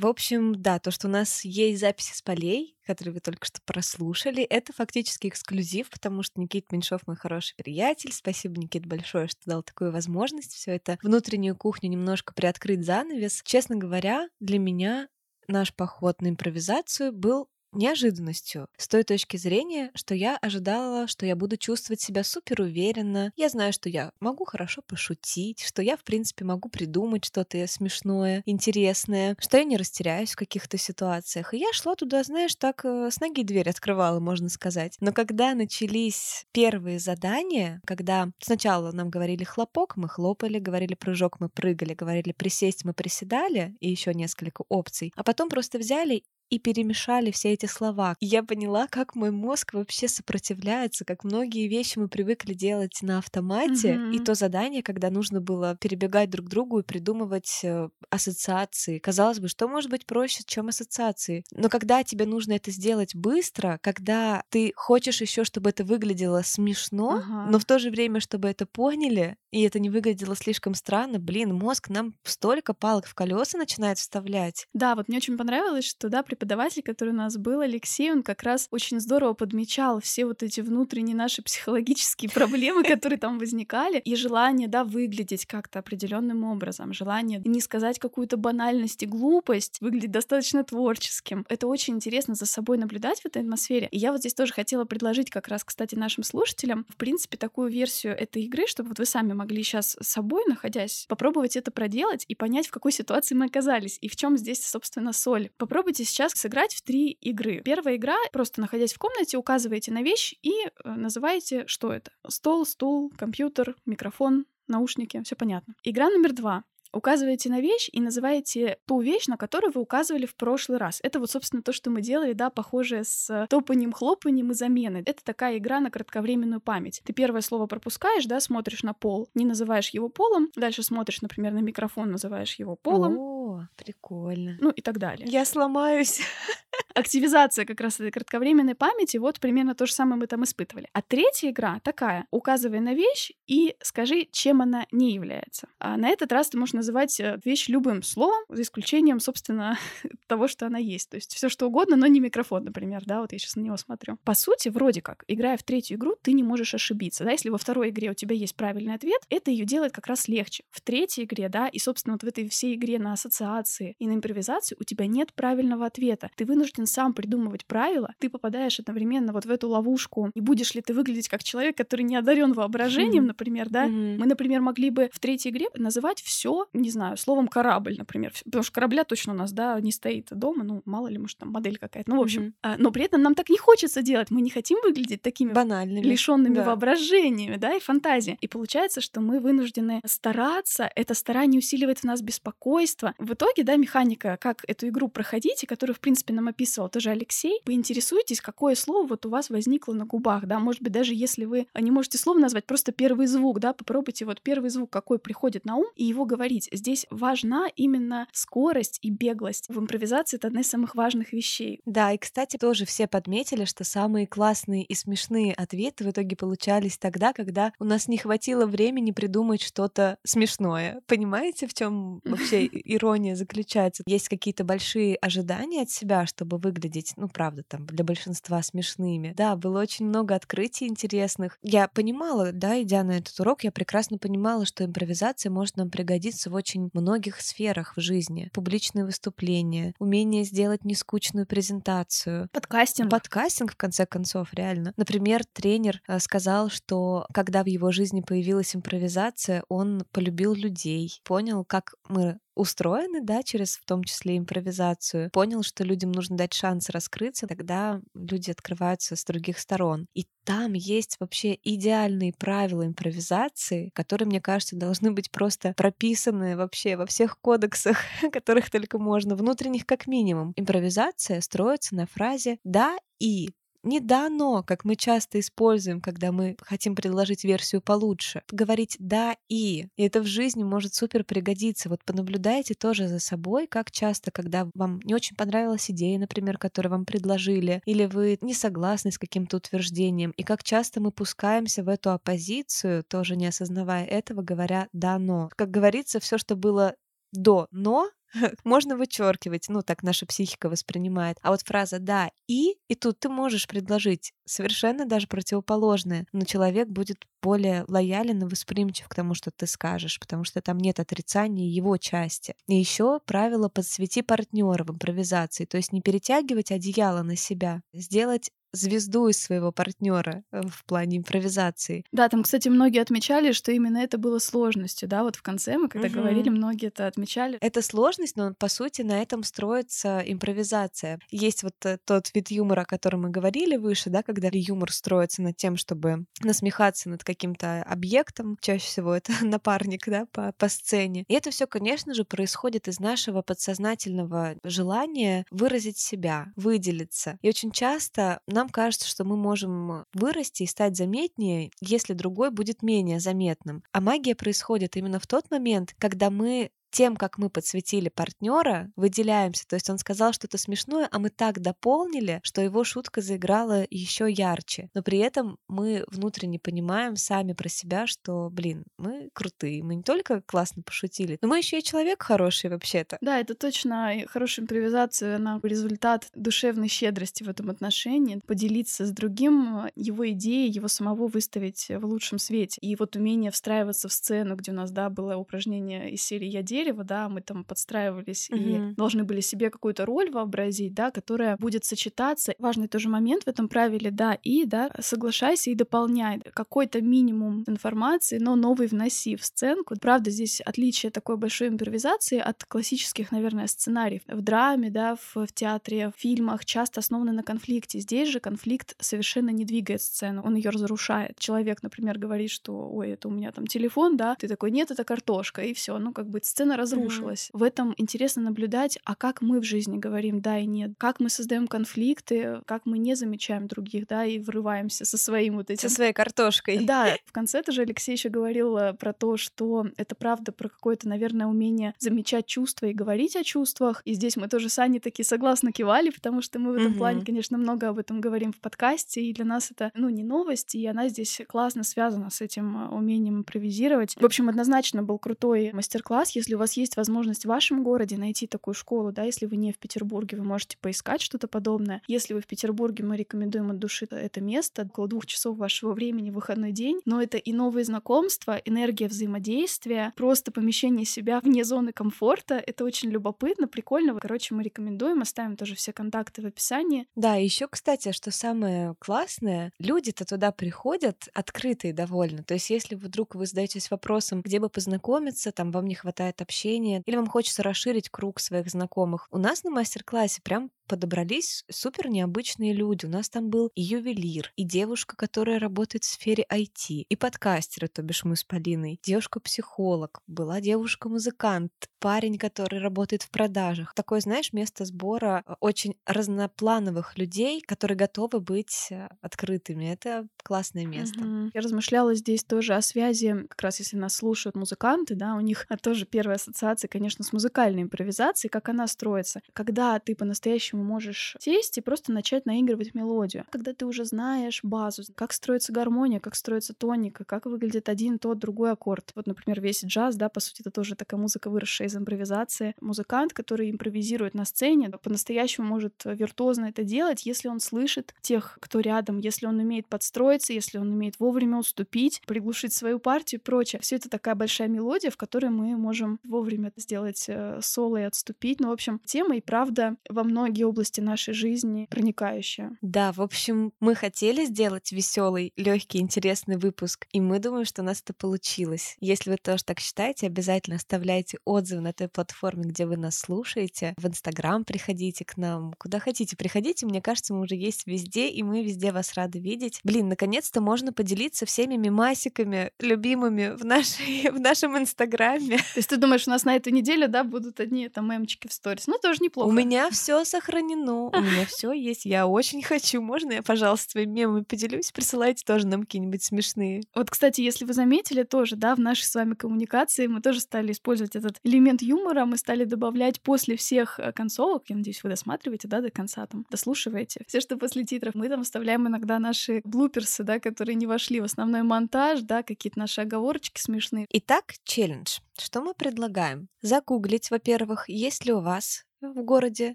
В общем, да, то, что у нас есть записи с полей, которые вы только что прослушали, это фактически эксклюзив, потому что Никит Меньшов мой хороший приятель. Спасибо, Никит, большое, что дал такую возможность все это внутреннюю кухню немножко приоткрыть занавес. Честно говоря, для меня наш поход на импровизацию был неожиданностью с той точки зрения, что я ожидала, что я буду чувствовать себя супер уверенно. Я знаю, что я могу хорошо пошутить, что я, в принципе, могу придумать что-то смешное, интересное, что я не растеряюсь в каких-то ситуациях. И я шла туда, знаешь, так э, с ноги дверь открывала, можно сказать. Но когда начались первые задания, когда сначала нам говорили хлопок, мы хлопали, говорили прыжок, мы прыгали, говорили присесть, мы приседали, и еще несколько опций, а потом просто взяли и перемешали все эти слова. И я поняла, как мой мозг вообще сопротивляется, как многие вещи мы привыкли делать на автомате, Мгм. и то задание, когда нужно было перебегать друг к другу и придумывать э, ассоциации. Казалось бы, что может быть проще, чем ассоциации? Но когда тебе нужно это сделать быстро, когда ты хочешь еще, чтобы это выглядело смешно, Ага. но в то же время, чтобы это поняли, и это не выглядело слишком странно, блин, мозг нам столько палок в колеса начинает вставлять. Да, вот мне очень понравилось, что да, преподаватель, который у нас был, Алексей, он как раз очень здорово подмечал все вот эти внутренние наши психологические проблемы, которые там возникали, и желание, да, выглядеть как-то определенным образом, желание не сказать какую-то банальность и глупость, выглядеть достаточно творческим. Это очень интересно за собой наблюдать в этой атмосфере. И я вот здесь тоже хотела предложить как раз, кстати, нашим слушателям, в принципе, такую версию этой игры, чтобы вот вы сами могли сейчас с собой, находясь, попробовать это проделать и понять, в какой ситуации мы оказались и в чем здесь, собственно, соль. Попробуйте сейчас сыграть в три игры. Первая игра, просто находясь в комнате, указываете на вещь и э, называете, что это. Стол, стул, компьютер, микрофон, наушники, все понятно. Игра номер два указываете на вещь и называете ту вещь, на которую вы указывали в прошлый раз. Это вот, собственно, то, что мы делали, да, похожее с топанием, хлопанием и заменой. Это такая игра на кратковременную память. Ты первое слово пропускаешь, да, смотришь на пол, не называешь его полом, дальше смотришь, например, на микрофон, называешь его полом, О, прикольно. ну и так далее. Я сломаюсь. Активизация как раз этой кратковременной памяти, вот примерно то же самое мы там испытывали. А третья игра такая, указывай на вещь и скажи, чем она не является. А на этот раз ты можешь называть э, вещь любым словом, за исключением, собственно, того, что она есть. То есть все что угодно, но не микрофон, например, да, вот я сейчас на него смотрю. По сути, вроде как, играя в третью игру, ты не можешь ошибиться, да, если во второй игре у тебя есть правильный ответ, это ее делает как раз легче. В третьей игре, да, и, собственно, вот в этой всей игре на ассоциации и на импровизацию у тебя нет правильного ответа. Ты вынужден сам придумывать правила, ты попадаешь одновременно вот в эту ловушку. И будешь ли ты выглядеть как человек, который не одарен воображением, Мгм. например, да? Мгм. Мы, например, могли бы в третьей игре называть все, не знаю, словом корабль, например. Потому что корабля точно у нас, да, не стоит дома, ну, мало ли, может, там модель какая-то. Ну, в общем. А, но при этом нам так не хочется делать. Мы не хотим выглядеть такими Банальными. лишенными Да. воображениями, да, и фантазии. И получается, что мы вынуждены стараться, это старание усиливает в нас беспокойство. В итоге, да, механика, как эту игру проходить, и которую, в принципе, нам описывал тоже Алексей, поинтересуйтесь, какое слово вот у вас возникло на губах, да, может быть, даже если вы не можете слово назвать, просто первый звук, да, попробуйте вот первый звук, какой приходит на ум, и его говорить. Здесь важна именно скорость и беглость. В импровизации это одна из самых важных вещей. Да, и, кстати, тоже все подметили, что самые классные и смешные ответы в итоге получались тогда, когда у нас не хватило времени придумать что-то смешное. Понимаете, в чем вообще ирония заключается? Есть какие-то большие ожидания от себя, чтобы выглядеть, ну, правда, там, для большинства смешными. Да, было очень много открытий интересных. Я понимала, да, идя на этот урок, я прекрасно понимала, что импровизация может нам пригодиться в очень многих сферах в жизни. Публичные выступления, умение сделать нескучную презентацию. Подкастинг. Подкастинг, в конце концов, реально. Например, тренер э, сказал, что когда в его жизни появилась импровизация, он полюбил людей, понял, как мы устроены, да, через в том числе импровизацию, понял, что людям нужно дать шанс раскрыться, тогда люди открываются с других сторон. И там есть вообще идеальные правила импровизации, которые, мне кажется, должны быть просто прописаны вообще во всех кодексах, которых только можно, внутренних как минимум. Импровизация строится на фразе «да» и не да, но, как мы часто используем, когда мы хотим предложить версию получше. Говорить да и. И это в жизни может супер пригодиться. Вот понаблюдайте тоже за собой, как часто, когда вам не очень понравилась идея, например, которую вам предложили, или вы не согласны с каким-то утверждением, и как часто мы пускаемся в эту оппозицию, тоже не осознавая этого, говоря да, но. Как говорится, все, что было до но, можно вычеркивать, ну так наша психика воспринимает. А вот фраза «да» и, и тут ты можешь предложить совершенно даже противоположное, но человек будет более лоялен и восприимчив к тому, что ты скажешь, потому что там нет отрицания его части. И еще правило «подсвети партнера в импровизации», то есть не перетягивать одеяло на себя, сделать звезду из своего партнера э, в плане импровизации. Да, там, кстати, многие отмечали, что именно это было сложностью, да, вот в конце мы когда угу. говорили, многие это отмечали. Это сложность, но по сути на этом строится импровизация. Есть вот э, тот вид юмора, о котором мы говорили выше, да, когда юмор строится над тем, чтобы насмехаться над каким-то объектом, чаще всего это напарник, да, по, по сцене. И это все, конечно же, происходит из нашего подсознательного желания выразить себя, выделиться. И очень часто нам нам кажется, что мы можем вырасти и стать заметнее, если другой будет менее заметным. А магия происходит именно в тот момент, когда мы тем, как мы подсветили партнера, выделяемся. То есть он сказал что-то смешное, а мы так дополнили, что его шутка заиграла еще ярче. Но при этом мы внутренне понимаем сами про себя, что, блин, мы крутые. Мы не только классно пошутили, но мы еще и человек хороший вообще-то. Да, это точно хорошая импровизация, она результат душевной щедрости в этом отношении. Поделиться с другим его идеей, его самого выставить в лучшем свете. И вот умение встраиваться в сцену, где у нас, да, было упражнение из серии «Я дерево, да, мы там подстраивались mm-hmm. и должны были себе какую-то роль вообразить, да, которая будет сочетаться. Важный тоже момент в этом правиле, да, и, да, соглашайся и дополняй какой-то минимум информации, но новый вноси в сценку. Правда, здесь отличие такой большой импровизации от классических, наверное, сценариев. В драме, да, в, в театре, в фильмах часто основаны на конфликте. Здесь же конфликт совершенно не двигает сцену, он ее разрушает. Человек, например, говорит, что, ой, это у меня там телефон, да, ты такой, нет, это картошка, и все, ну как бы сцена сцена разрушилась. Mm-hmm. В этом интересно наблюдать, а как мы в жизни говорим да и нет, как мы создаем конфликты, как мы не замечаем других, да, и врываемся со своим вот этим... Со своей картошкой. Да, в конце тоже Алексей еще говорил э, про то, что это правда про какое-то, наверное, умение замечать чувства и говорить о чувствах. И здесь мы тоже с Аней такие согласно кивали, потому что мы в этом mm-hmm. плане, конечно, много об этом говорим в подкасте, и для нас это, ну, не новость, и она здесь классно связана с этим э, умением импровизировать. В общем, однозначно был крутой мастер-класс. Если у вас есть возможность в вашем городе найти такую школу, да, если вы не в Петербурге, вы можете поискать что-то подобное. Если вы в Петербурге, мы рекомендуем от души это место, около двух часов вашего времени выходной день, но это и новые знакомства, энергия взаимодействия, просто помещение себя вне зоны комфорта, это очень любопытно, прикольно. Короче, мы рекомендуем, оставим тоже все контакты в описании. Да, еще, кстати, что самое классное, люди-то туда приходят открытые довольно. То есть, если вдруг вы задаетесь вопросом, где бы познакомиться, там вам не хватает общения, или вам хочется расширить круг своих знакомых. У нас на мастер-классе прям подобрались супер необычные люди. У нас там был и ювелир, и девушка, которая работает в сфере IT, и подкастеры, то бишь мы с Полиной, девушка-психолог, была девушка-музыкант, парень, который работает в продажах. Такое, знаешь, место сбора э, очень разноплановых людей, которые готовы быть э, открытыми. Это классное место. Мгм. Я размышляла здесь тоже о связи, как раз если нас слушают музыканты, да, у них тоже первая ассоциация, конечно, с музыкальной импровизацией, как она строится. Когда ты по-настоящему можешь сесть и просто начать наигрывать мелодию. Когда ты уже знаешь базу, как строится гармония, как строится тоника, как выглядит один, тот, другой аккорд. Вот, например, весь джаз, да, по сути, это тоже такая музыка, выросшая из импровизации. Музыкант, который импровизирует на сцене, по-настоящему может виртуозно это делать, если он слышит тех, кто рядом, если он умеет подстроиться, если он умеет вовремя уступить, приглушить свою партию и прочее. Все это такая большая мелодия, в которой мы можем вовремя сделать э, соло и отступить. Ну, в общем, тема и правда во многие области нашей жизни проникающая. Да, в общем, мы хотели сделать веселый, легкий, интересный выпуск, и мы думаем, что у нас это получилось. Если вы тоже так считаете, обязательно оставляйте отзывы на той платформе, где вы нас слушаете. В Инстаграм приходите к нам, куда хотите, приходите. Мне кажется, мы уже есть везде, и мы везде вас рады видеть. Блин, наконец-то можно поделиться всеми мемасиками любимыми в, нашей, в нашем Инстаграме. То есть ты думаешь, у нас на эту неделю, да, будут одни там мемчики в сторис? Ну, тоже неплохо. У меня все сохранено, у меня все есть. Я очень хочу. Можно я, пожалуйста, своими мемами поделюсь? Присылайте тоже нам какие-нибудь смешные. Вот, кстати, если вы заметили, тоже, да, в нашей с вами коммуникации мы тоже стали использовать этот элемент юмора, мы стали добавлять после всех э, концовок, я надеюсь, вы досматриваете, да, до конца там, дослушиваете. Все, что после титров, мы там вставляем иногда наши блуперсы, да, которые не вошли в основной монтаж, да, какие-то наши оговорочки смешные. Итак, челлендж. Что мы предлагаем? Загуглить, во-первых, есть ли у вас в городе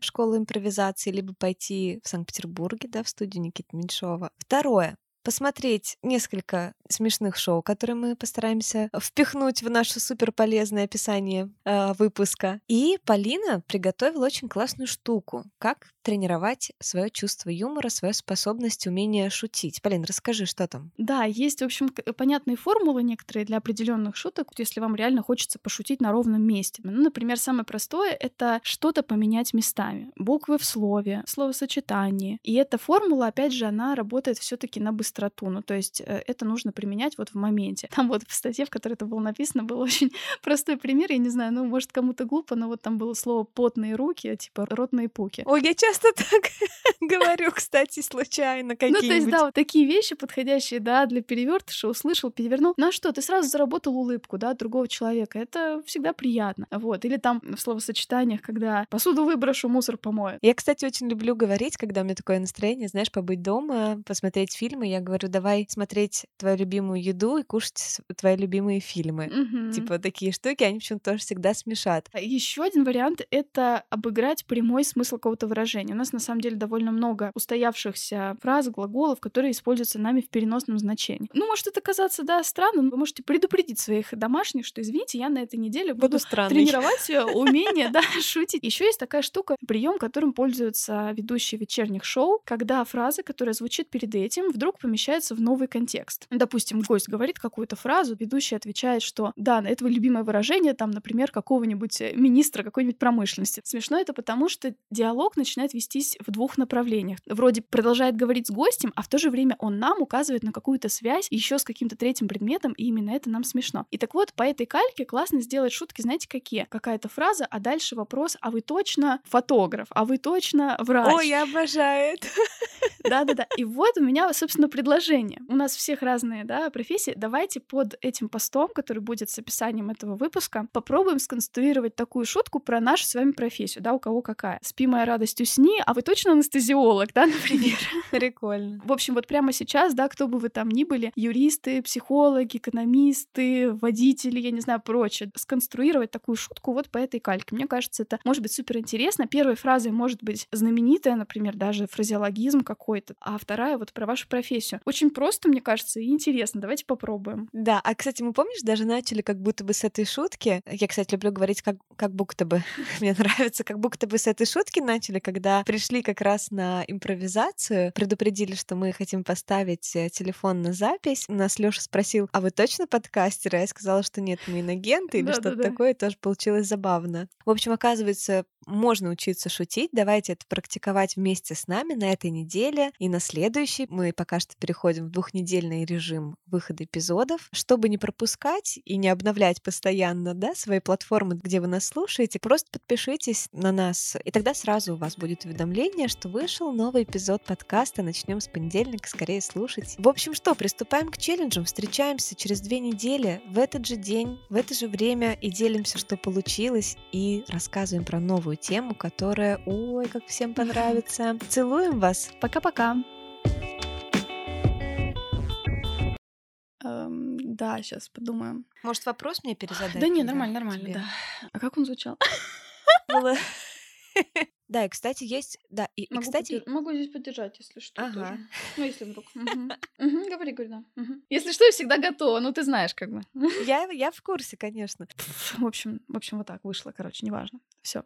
школа импровизации, либо пойти в Санкт-Петербурге, да, в студию Никиты Меньшова. Второе посмотреть несколько смешных шоу, которые мы постараемся впихнуть в наше супер полезное описание э, выпуска. И Полина приготовила очень классную штуку, как тренировать свое чувство юмора, свою способность, умение шутить. Полин, расскажи, что там? Да, есть, в общем, понятные формулы некоторые для определенных шуток, если вам реально хочется пошутить на ровном месте. Ну, например, самое простое — это что-то поменять местами. Буквы в слове, словосочетание. И эта формула, опять же, она работает все таки на быстроту. Ну, то есть э, это нужно применять вот в моменте. Там вот в статье, в которой это было написано, был очень простой пример. Я не знаю, ну, может, кому-то глупо, но вот там было слово «потные руки», типа «ротные пуки». Ой, я часто так говорю, кстати, случайно какие-нибудь. Ну, то есть, да, вот такие вещи подходящие, да, для перевертыша, услышал, перевернул. Ну, а что, ты сразу заработал улыбку, да, другого человека. Это всегда приятно. Вот. Или там в словосочетаниях, когда посуду выброшу, мусор помою. Я, кстати, очень люблю говорить, когда у меня такое настроение, знаешь, побыть дома, посмотреть фильмы. Я говорю, давай смотреть твою любимую еду и кушать твои любимые фильмы. Мгм. Типа такие штуки, они почему-то тоже всегда смешат. Еще один вариант — это обыграть прямой смысл какого-то выражения. У нас, на самом деле, довольно много устоявшихся фраз, глаголов, которые используются нами в переносном значении. Ну, может это казаться, да, странным, но вы можете предупредить своих домашних, что, извините, я на этой неделе буду, Буду тренировать э, умение, да, шутить. Еще есть такая штука, прием, которым пользуются ведущие вечерних шоу, когда фраза, которая звучит перед этим, вдруг помещается в новый контекст. Допустим, гость говорит какую-то фразу, ведущий отвечает, что да, это любимое выражение, там, например, какого-нибудь э, министра какой-нибудь промышленности. Смешно это потому, что диалог начинает вестись в двух направлениях. Вроде продолжает говорить с гостем, а в то же время он нам указывает на какую-то связь еще с каким-то третьим предметом, и именно это нам смешно. И так вот, по этой кальке классно сделать шутки, знаете, какие? Какая-то фраза, а дальше вопрос, а вы точно фотограф? А вы точно врач? Ой, я обожаю это. Да-да-да. И вот у меня, собственно, предложение. У нас всех разные, да, профессии. Давайте под этим постом, который будет с описанием этого выпуска, попробуем сконструировать такую шутку про нашу с вами профессию, да, у кого какая. Спи, моя радость, усни, а вы точно анестезиолог, да, например? Прикольно. В общем, вот прямо сейчас, да, кто бы вы там ни были, юристы, психологи, экономисты, водители, я не знаю, прочее, сконструировать такую шутку вот по этой кальке. Мне кажется, это может быть супер интересно. Первой фразой может быть знаменитая, например, даже фразеологизм какой-то, а вторая вот про вашу профессию. Очень просто, мне кажется, и интересно. Давайте попробуем. Да, а, кстати, мы, помнишь, даже начали как будто бы с этой шутки. Я, кстати, люблю говорить как, как будто бы. Мне нравится, как будто бы с этой шутки начали, когда пришли как раз на импровизацию, предупредили, что мы хотим поставить э, телефон на запись. Нас Лёша спросил, а вы точно подкастеры? Я сказала, что нет, мы инагенты или что-то такое. Тоже получилось забавно. В общем, оказывается, можно учиться шутить. Давайте это практиковать вместе с нами на этой неделе и на следующей. Мы пока что переходим в двухнедельный режим выхода эпизодов. Чтобы не пропускать и не обновлять постоянно да, свои платформы, где вы нас слушаете, просто подпишитесь на нас, и тогда сразу у вас будет уведомление, что вышел новый эпизод подкаста. Начнем с понедельника, скорее слушать. В общем, что, приступаем к челленджам. Встречаемся через две недели в этот же день, в это же время и делимся, что получилось, и рассказываем про новую тему, которая, ой, как всем понравится. Целуем вас. Пока-пока. Эм, да, сейчас подумаем. Может, вопрос мне перезадать? Да не, нормально, нормально, тебе? да. А как он звучал? Да, и, кстати, есть... Да, и, и, Могу, кстати... поддер- могу здесь поддержать, если что. Ага. тоже. Ну, если вдруг. Говори, говори, да. Если что, я всегда готова. Ну, ты знаешь, как бы. Я, я в курсе, конечно. В общем, в общем, вот так вышло, короче, неважно. Все.